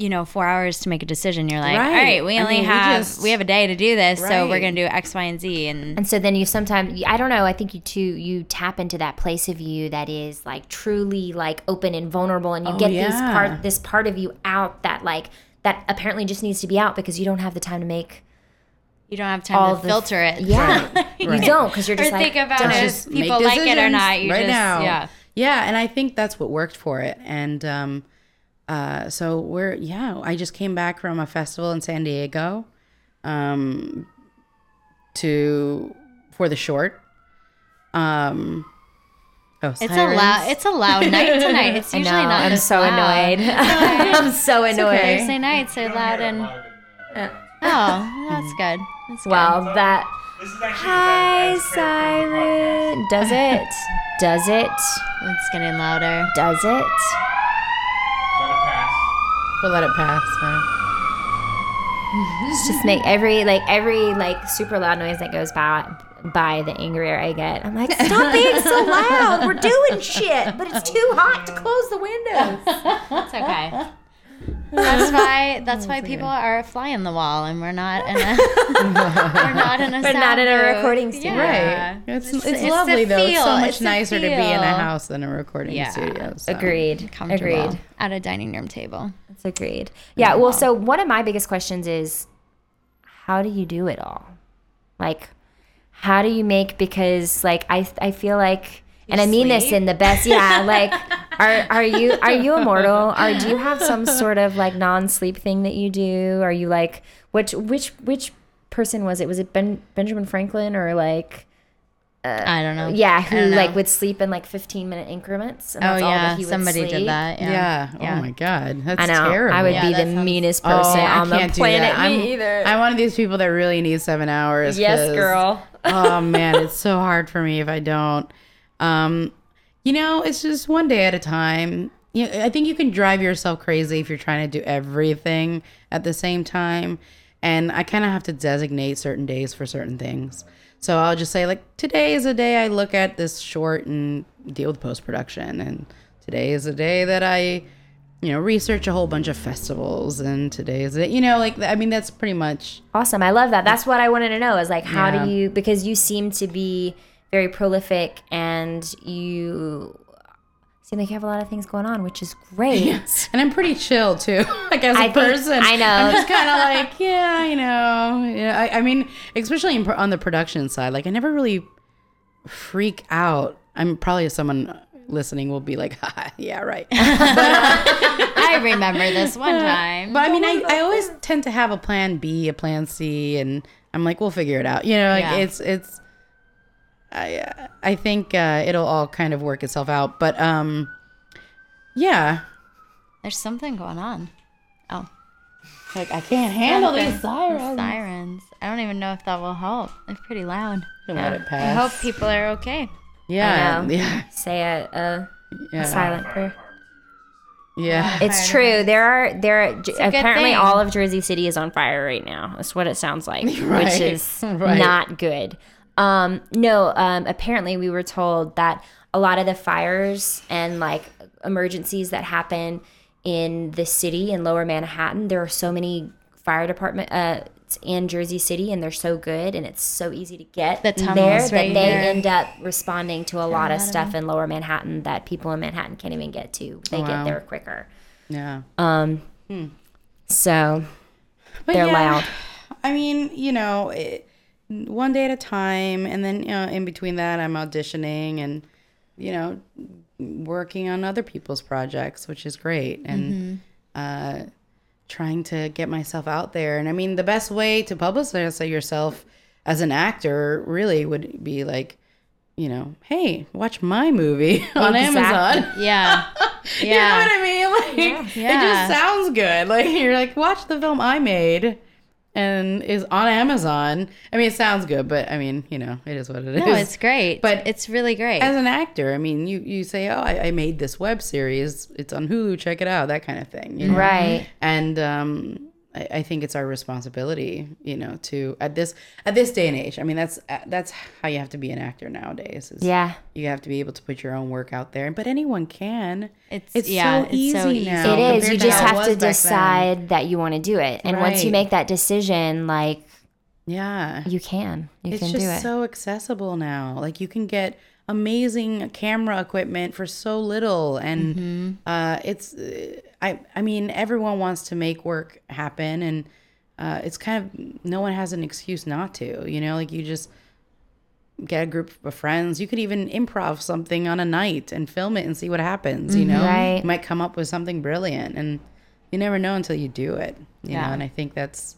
you know four hours to make a decision. You're like, Right. all right, we I only mean, we have just- we have a day to do this, so we're gonna do X, Y, and Z, and And so then you sometimes I don't know, I think you too you tap into that place of you that is like truly like open and vulnerable and you Oh, get these yeah. part this part of you out that like that apparently just needs to be out because you don't have the time to make you don't have time all to the filter it. Yeah. You Right. don't because you're or just like think about "Don't it just- if people like it or not. You right just now. yeah. yeah, and I think that's what worked for it. And um, uh, so we're yeah. I just came back from a festival in San Diego, um, to for the short. Um, oh, It's a loud it's a loud night tonight. It's I usually know, not I'm so loud. annoyed. I'm so annoyed. okay. Thursday nights are loud and Uh, oh, that's good. That's good. That This is actually Hi as- as prepared for the podcast. Siren. Does it? Does it? it's getting louder. Does it? Let it pass. We'll let it pass. man. It's just make every like every like super loud noise that goes by by the angrier I get. I'm like, stop being so loud. We're doing shit, but it's too hot to close the windows. That's okay. That's why that's oh, why people are flying the wall and we're not in a we're not in a We're not in a recording studio. Yeah. Right. It's, it's, it's lovely though. It's so much It's nicer to be in a house than a recording Yeah. studio. so. Agreed. Agreed. at a dining room table. It's agreed. Yeah. Well, so one of my biggest questions is, how do you do it all? Like, how do you make because like I I feel like and I mean this in the best yeah like are are you are you immortal or do you have some sort of like non-sleep thing that you do are you like which which which person was it was it ben, Benjamin Franklin or like uh, I don't know. yeah who know. like would sleep in like 15 minute increments and Oh that's all yeah, that he would somebody sleep? did that. Yeah. Yeah. Oh my god, that's I know terrible. I would Yeah, be the sounds- meanest Oh, person I on the can't do planet that. I'm, me either I'm one of these people that really need seven hours. yes 'cause- girl oh man, it's so hard for me if I don't. Um, you know, it's just one day at a time. You know, I think you can drive yourself crazy if you're trying to do everything at the same time. And I kind of have to designate certain days for certain things. So I'll just say, like, today is a day I look at this short and deal with post production. And today is a day that I, you know, research a whole bunch of festivals. And today is it, you know, like, I mean, that's pretty much Awesome. I love that. That's what I wanted to know is like, how Yeah. do you, because you seem to be very prolific and you seem like you have a lot of things going on, which is great. And I'm pretty chill too, like as a I think- person. I know. I'm just kind of like, yeah, you know. Yeah, I, I mean, especially in, on the production side, like I never really freak out. I'm probably someone listening will be like, yeah, right. I remember this one time. But I mean, I, I always tend to have a plan B, a plan C, and I'm like, we'll figure it out. You know, like Yeah. it's it's. I uh, I think uh, it'll all kind of work itself out, but um, yeah. There's something going on. Oh, Like I can't handle these sirens. Sirens. I don't even know if that will help. They're pretty loud. Let it pass. I hope people are okay. Yeah, I know. yeah, Say a, a, yeah. a silent prayer. Yeah. It's true. There are there are, apparently all of Jersey City is on fire right now. That's what it sounds like, Right, which is right. not good. Um, no, um, apparently we were told that a lot of the fires and like emergencies that happen in the city in Lower Manhattan, there are so many fire department uh, in Jersey City, and they're so good, and it's so easy to get The there that they here. end up responding to a lot of stuff in Lower Manhattan that people in Manhattan can't even get to. They Wow. get there quicker. Yeah. Um, so But they're yeah, loud. I mean, you know, it, one day at a time, and then you know, in between that, I'm auditioning and you know, working on other people's projects, which is great, and uh, trying to get myself out there. And I mean, the best way to publicize yourself as an actor really would be like, you know, hey, watch my movie on Exactly. Amazon. Yeah. yeah You know what I mean? Like, it Yeah. just sounds good. Like, you're like, watch the film I made and is on Amazon. I mean, it sounds good, but I mean, you know, it is what it is. No, it's great. But- it's really great. As an actor, I mean, you, you say, oh, I, I made this web series. It's on Hulu. Check it out. That kind of thing. You know? Right. And um, I, I think it's our responsibility, you know, to at this at this day and age. I mean, that's that's how you have to be an actor nowadays. Is Yeah. you have to be able to put your own work out there. But anyone can. It's- it's yeah, so it's easy so easy. now. It is. You just how have to back then. decide that you want to do it. And once you make that decision, like Yeah, you can. You it's can just do it. so accessible now. Like you can get amazing camera equipment for so little, and Mm-hmm. uh, it's. uh, I I mean, everyone wants to make work happen, and uh, it's kind of no one has an excuse not to. You know, like you just get a group of friends. You could even improv something on a night and film it and see what happens. You know, Mm-hmm. Right. you might come up with something brilliant, and you never know until you do it. You Yeah. know, and I think that's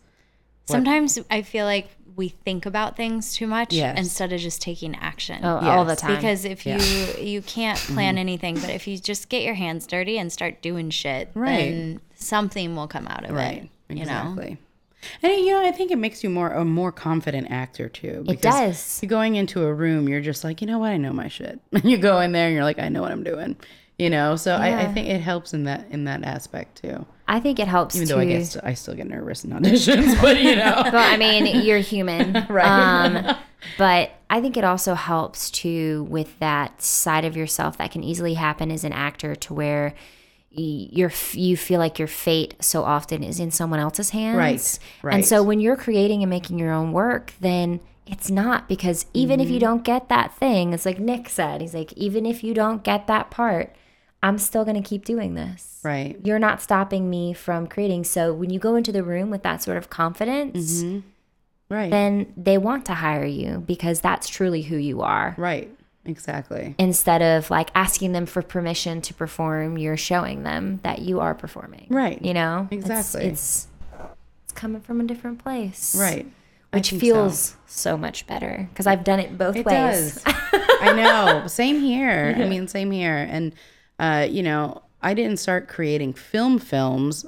Sometimes I feel like we think about things too much Yes. instead of just taking action. oh, all the time. Because if Yeah. you you can't plan anything, but if you just get your hands dirty and start doing shit, Right. then something will come out of right it. You know, exactly and you know i think it makes you more a more confident actor too It does. you're going into a room you're just like you know what i know my shit And you go in there and you're like i know what i'm doing you know so I, I think it helps in that in that aspect too I think it helps even though i guess i still get nervous in auditions but you know well, I mean, you're human, Right. Um, but I think it also helps to with that side of yourself that can easily happen as an actor, to where y- you're you feel like your fate so often is in someone else's hands. Right, right And so when you're creating and making your own work, then it's not because even if you Mm-hmm. don't get that thing, it's like Nick said, he's like, even if you don't get that part, I'm still going to keep doing this. right You're not stopping me from creating. So when you go into the room with that sort of confidence, Mm-hmm. Right. then they want to hire you because that's truly who you are. Right. Exactly. Instead of like asking them for permission to perform, you're showing them that you are performing. Right. You know? Exactly. It's it's, coming from a different place. Right. Which think so. feels so. much better because I've done it both It ways. does. I know. Same here. I mean, same here. And uh, you know, I didn't start creating film films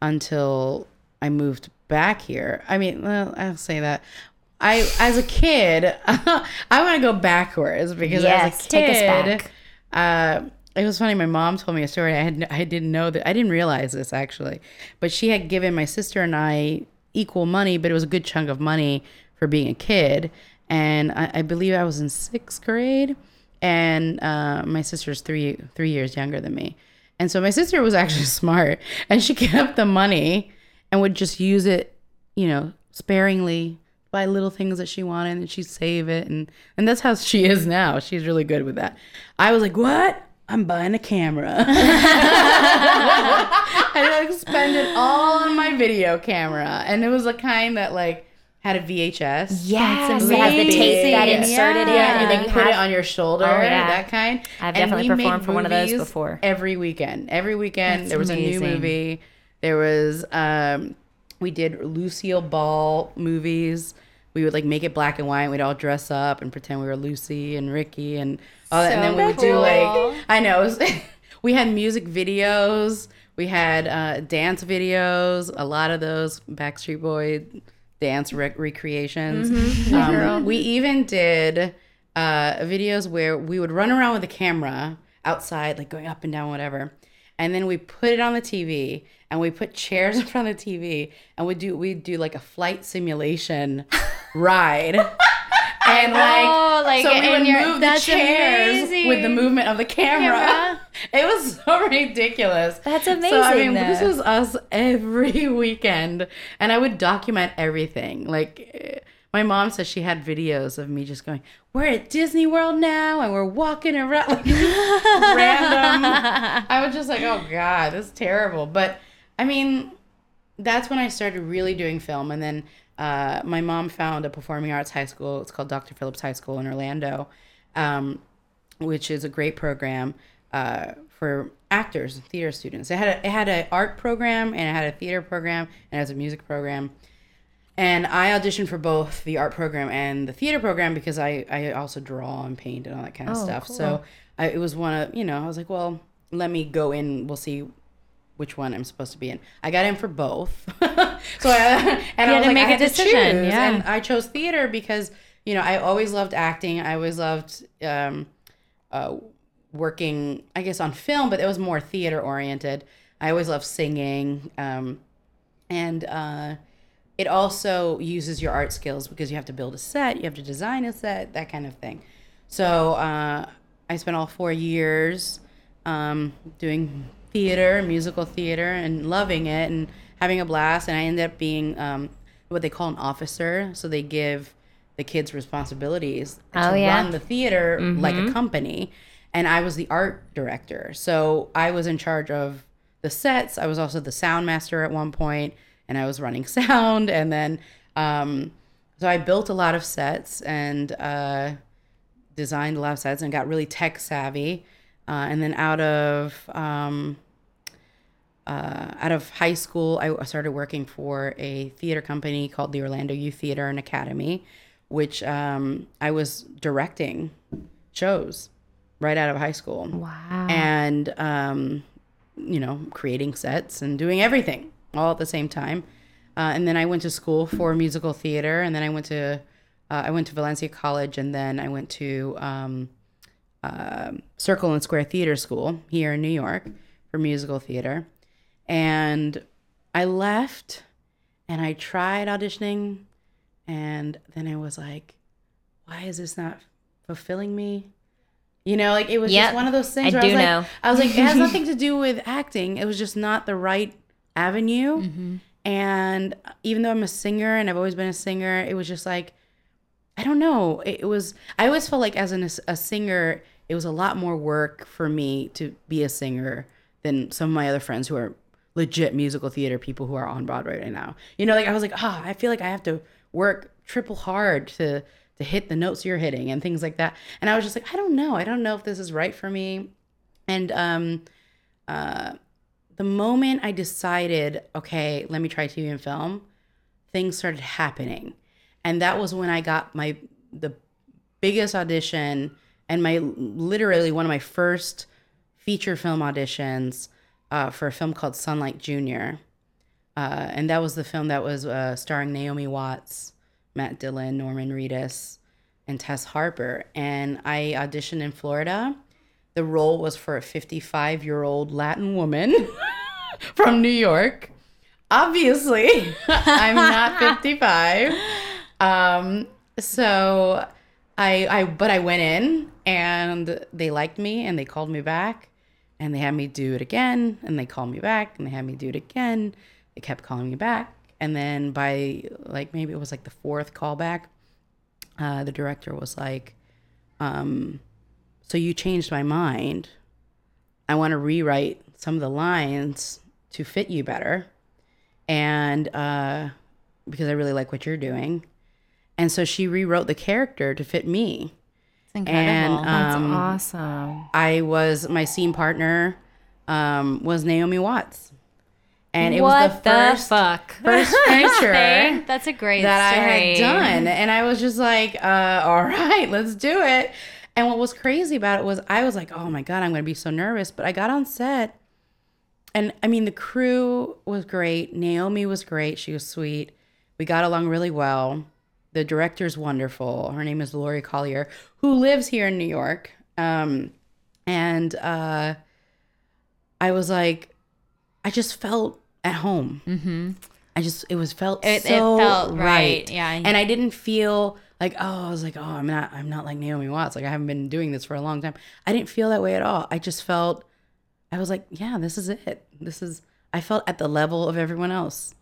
until I moved back here. I mean, well, I'll say that. I, as a kid, I want to go backwards because as Yes, a take us kid, uh, it was funny. My mom told me a story. I had I didn't know that. I didn't realize this actually, but she had given my sister and I equal money, but it was a good chunk of money for being a kid. And I, I believe I was in sixth grade, and uh, my sister's three three years younger than me. And so my sister was actually smart, and she kept the money and would just use it, you know, sparingly buy little things that she wanted and she'd save it. And and that's how she is now. She's really good with that. I was like what? I'm buying a camera. I like spend it all on my video camera. And it was a kind that like had a vhs Yes, it has the tape that amazing. inserted yeah, in, and then you put it on your shoulder, Oh, yeah. that kind. I've And definitely we performed for one of those before. Every weekend, every weekend That's there was a new movie. There was um, we did Lucille Ball movies. We would like make it black and white. We'd all dress up and pretend we were Lucy and Ricky and all that. And So then we would do like I know. Was, we had music videos. We had uh, dance videos. A lot of those Backstreet Boy dance rec- recreations. Mm-hmm. Um, we even did uh, videos where we would run around with a camera outside, like going up and down, whatever. And then we put it on the TV, and we put chairs in front of the TV, and we do we do like a flight simulation ride. And like, like, so we would move the chairs with the movement of the camera. Camera. It was so ridiculous. That's amazing. So I amazing, mean, this was us every weekend, and I would document everything. Like eh, my mom says, she had videos of me just going, "We're at Disney World now, and we're walking around like random." I was just like, "Oh God, this is terrible." But I mean, that's when I started really doing film, and then uh, my mom found a performing arts high school. It's called Dr. Phillips High School in Orlando, um, which is a great program uh, for actors and theater students. It had a, it had an art program and it had a theater program and it has a music program. And I auditioned for both the art program and the theater program because I, I also draw and paint and all that kind of Oh, stuff. cool. So I, it was one of, you know, I was like, well, let me go in. We'll see which one I'm supposed to be in. I got in for both. so I, and I had was to like, make I a had to decision, choose. yeah. And I chose theater because, you know, I always loved acting. I always loved um, uh, working, I guess, on film, but it was more theater oriented. I always loved singing. Um, and uh, it also uses your art skills because you have to build a set, you have to design a set, that kind of thing. So uh, I spent all four years um, doing theater, musical theater, and loving it and having a blast. And I ended up being um, what they call an officer. So they give the kids responsibilities Oh, to yeah. run the theater like a company. And I was the art director. So I was in charge of the sets. I was also the sound master at one point, and I was running sound. And then, um, so I built a lot of sets and uh, designed a lot of sets and got really tech savvy. Uh, and then out of um, uh, out of high school, I started working for a theater company called the Orlando Youth Theater and Academy, which um, I was directing shows right out of high school. Wow. and um, you know creating sets and doing everything all at the same time. Uh, and then i went to school for musical theater and then i went to uh, i went to valencia college and then i went to um, um circle and square theater school here in new york for musical theater and i left and i tried auditioning and then i was like why is this not fulfilling me you know, like it was Yep. just one of those things. I where do was like, know. I was like, it has nothing to do with acting. It was just not the right avenue. Mm-hmm. And even though I'm a singer and I've always been a singer, it was just like, I don't know. It, it was. I always felt like as an, a singer, it was a lot more work for me to be a singer than some of my other friends who are legit musical theater people who are on Broadway right now. You know, like I was like, ah, I feel like I have to work triple hard to to hit the notes you're hitting and things like that. And I was just like, I don't know. I don't know if this is right for me. And um, uh, the moment I decided, okay, let me try TV and film, things started happening. And that was when I got my the biggest audition and my literally one of my first feature film auditions uh, for a film called Sunlight Junior. Uh, and that was the film that was uh, starring Naomi Watts, Matt Dillon, Norman Reedus, and Tess Harper. And I auditioned in Florida. The role was for a 55 year old Latin woman from New York. Obviously, I'm not 55. Um, so I, I, but I went in and they liked me and they called me back and they had me do it again and they called me back and they had me do it again. They kept calling me back. And then by like maybe it was like the fourth callback, uh, the director was like, um, so you changed my mind. I want to rewrite some of the lines to fit you better. And uh, because I really like what you're doing. And so she rewrote the character to fit me. Incredible. And That's um, awesome. I was my scene partner um, was Naomi Watts, and it what was the first fuck? first feature that's a great that story. I had done, and I was just like, uh, "All right, let's do it." And what was crazy about it was I was like, "Oh my god, I'm going to be so nervous," but I got on set, and I mean, the crew was great. Naomi was great. She was sweet. We got along really well. The director's wonderful. Her name is Laurie Collyer, who lives here in New York. Um, and uh, I was like, I just felt at home. Mm-hmm. I just it was felt It- it felt right. right, yeah. And I didn't feel like oh I was like oh I'm not I'm not like Naomi Watts like I haven't been doing this for a long time. I didn't feel that way at all. I just felt I was like yeah this is it. This is I felt at the level of everyone else.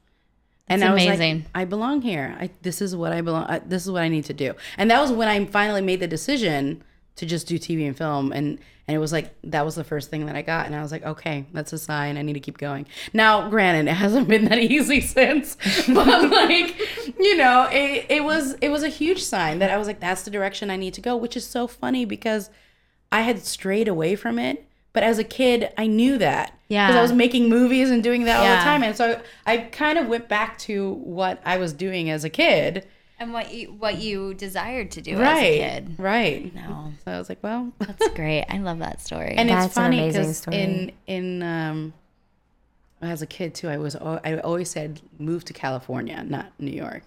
And That's I was amazing. like, I belong here. I, this is what I belong. I, this is what I need to do. And that was when I finally made the decision to just do TV and film. And and it was like that was the first thing that I got. And I was like, okay, that's a sign. I need to keep going. Now, granted, it hasn't been that easy since, but like, you know, it it was it was a huge sign that I was like, that's the direction I need to go. Which is so funny because I had strayed away from it. But as a kid, I knew that. Because I was making movies and doing that all the time. And so I kind of went back to what I was doing as a kid. and what you what you desired to do right. as a kid. Right. No. So I was like, well, That's great. I love that story. and That's it's funny because in in um, as a kid too, I was al- I always said move to California, not New York.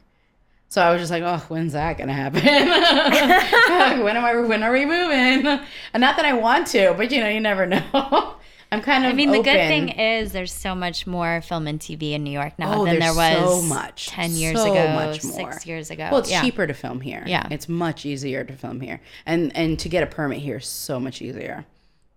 So I was just like, oh, when's that gonna happen? when am I? When are we moving? And not that I want to, but you know, you never know. I'm kind of. I mean, the good thing is there's so much more film and TV in New York now Oh, than there was so much, ten years so ago, much more. six years ago. Well, it's yeah. cheaper to film here. Yeah. it's much easier to film here, and and to get a permit here is so much easier.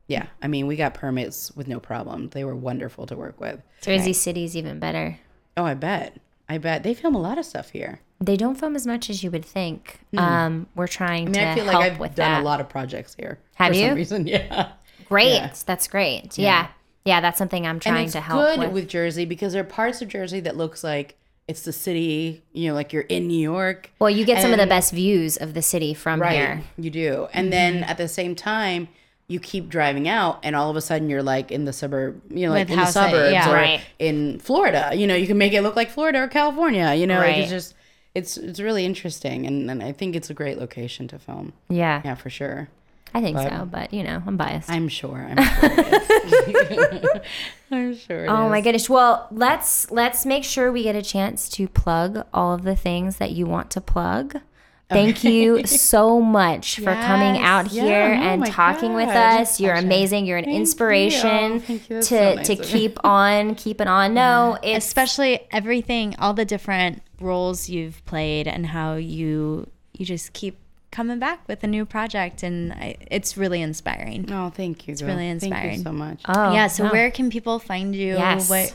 Yeah, I mean, we got permits with no problem. They were wonderful to work with. Jersey City's even better. Oh, I bet. I bet they film a lot of stuff here. They don't film as much as you would think. Um, we're trying. I mean, to I feel help like I've with done that. a lot of projects here. Have for you? Some reason, yeah. Great, Yeah. that's great. Yeah. yeah, that's something I'm And trying it's to help with. good with. with Jersey because there are parts of Jersey that looks like it's the city. You know, like you're in New York. Well, you get some of the best views of the city from Right. here. You do. And then at the same time, you keep driving out and all of a sudden you're like in the suburb, you know, like With in the house- suburbs yeah. or Right. in Florida. You know, you can make it look like Florida or California, you know, like it's just it's it's really interesting and, and I think it's a great location to film. Yeah, Yeah, for sure. I think But- so. But you know, I'm biased. I'm sure. I'm sure. I'm sure. it Oh my goodness. Well, let's let's make sure we get a chance to plug all of the things that you want to plug. Thank you so much for coming Yes. out Yeah, here no, and my talking with us. You're amazing. You're an Thank inspiration Oh, thank you. To so nice to keep on keeping on. No, it's especially everything, all the different roles you've played, and how you you just keep coming back with a new project, and I, it's really inspiring. Oh, thank you. It's really inspiring. Thank you so much. oh yeah. So no. where can people find you? Yes. What? Is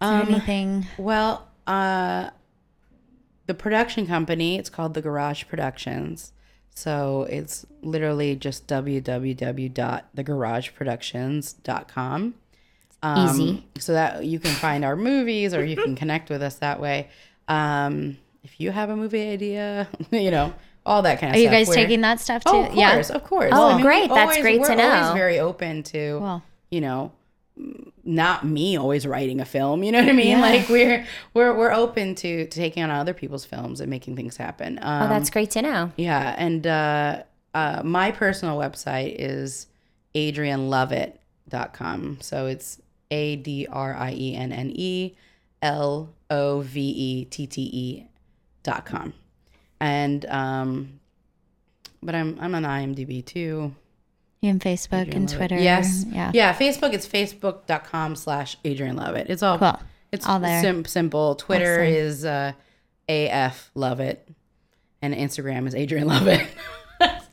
there anything? Well, uh, the production company, it's called The Garage Productions. So it's literally just www.thegarageproductions.com. Um, Easy. So that you can find our movies or you can connect with us that way. Um, if you have a movie idea, you know, all that kind of stuff. Are you guys We're- taking that stuff too? Oh, of course, yeah. of course. Oh, we great. That's always- great to we're know. Always very open to, Cool. you know, not me always writing a film. You know what I mean? Yeah. Like we're we're we're open to, to taking on other people's films and making things happen. Um, Oh, that's great to know. yeah, and uh, uh, my personal website is adriennelovett.com. So it's A D R I E N N E L O V E T T E dot com. And um, but I'm I'm on IMDb too. You on Facebook Adrienne and Lovett. Twitter? Yes. Yeah. Yeah. Facebook. It's facebook.com slash Adrienne Lovett. It's all Cool. It's All there. Sim- simple. Twitter Awesome. is uh, AF Lovett, and Instagram is Adrienne Lovett.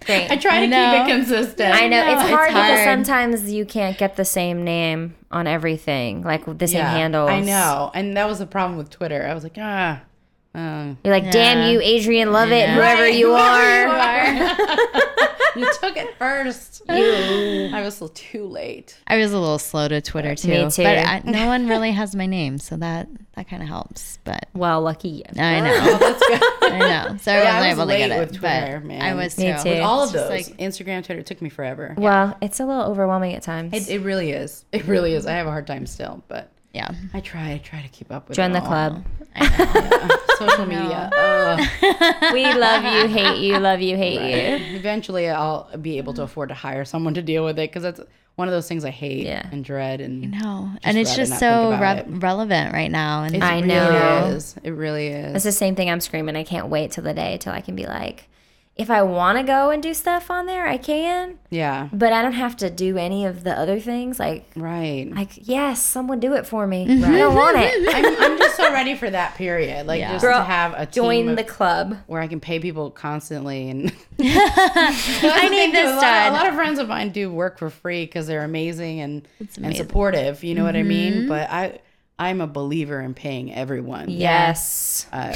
Great. I try to I know. keep it consistent. I know it's it's hard because sometimes you can't get the same name on everything, like the same Yeah, handles. I know, and that was the problem with Twitter. I was like, ah. Uh, You're like, Yeah. damn you, Adrienne Lovett, know. whoever Right, you whoever are. you you took it first. I was too late. I was a little slow to Twitter too. Me too. But I, no one really has my name, so that that kind of helps. But Well, lucky you. I know, Oh, that's good. I know. So I Yeah, I wasn't was able to get it. with Twitter, but man. I was Me too. too. With all of those, like- Instagram, Twitter, it took me forever. Well, it's a little overwhelming at times. It, it really is. It really is. I have a hard time still, but Yeah. I try. I try to keep up with Join it the all. club. Social media. Ugh. we love you, hate you, love you, hate you. Eventually, I'll be able to afford to hire someone to deal with it because that's one of those things I hate Yeah. and dread. And No, and it's just so re- relevant right now. And it I really know. is. It really is. It's the same thing I'm screaming. I can't wait till the day till I can be like, if I want to go and do stuff on there, I can, yeah. but I don't have to do any of the other things. Like, Right. like yes, someone do it for me. I don't want it. I'm, I'm just so ready for that period. Like Yeah. just Girl, to have a team Join of- the club. where I can pay people constantly and I need this a lot, of, a lot of friends of mine do work for free because they're amazing and and supportive. You know what I mean? But I I'm a believer in paying everyone. Yes. uh,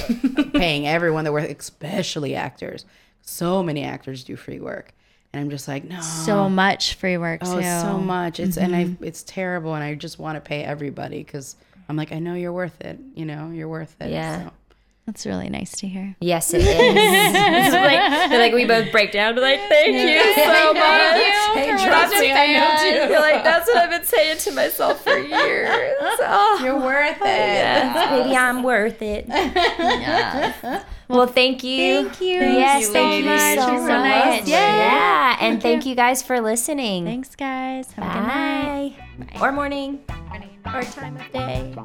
paying everyone that works, especially actors. So many actors do free work, and I'm just like, no, so much free work oh, too. so much. It's and Mm-hmm. I, it's terrible, and I just want to pay everybody because I'm like, I know you're worth it. You know, you're worth it. Yeah. So. That's really nice to hear. Yes, it is. it's like, like we both break down. We're like, thank you so much. Hey, trust me, I know too. You're like, that's what I've been saying to myself for years. Oh, You're worth it. yes, baby, I'm worth it. yeah. Well, thank you. Thank you Yes, thank you much. so You're so much. nice. Yeah, and thank you guys for listening. Thanks, guys. Have a good night. Bye. Or morning. Or time of day.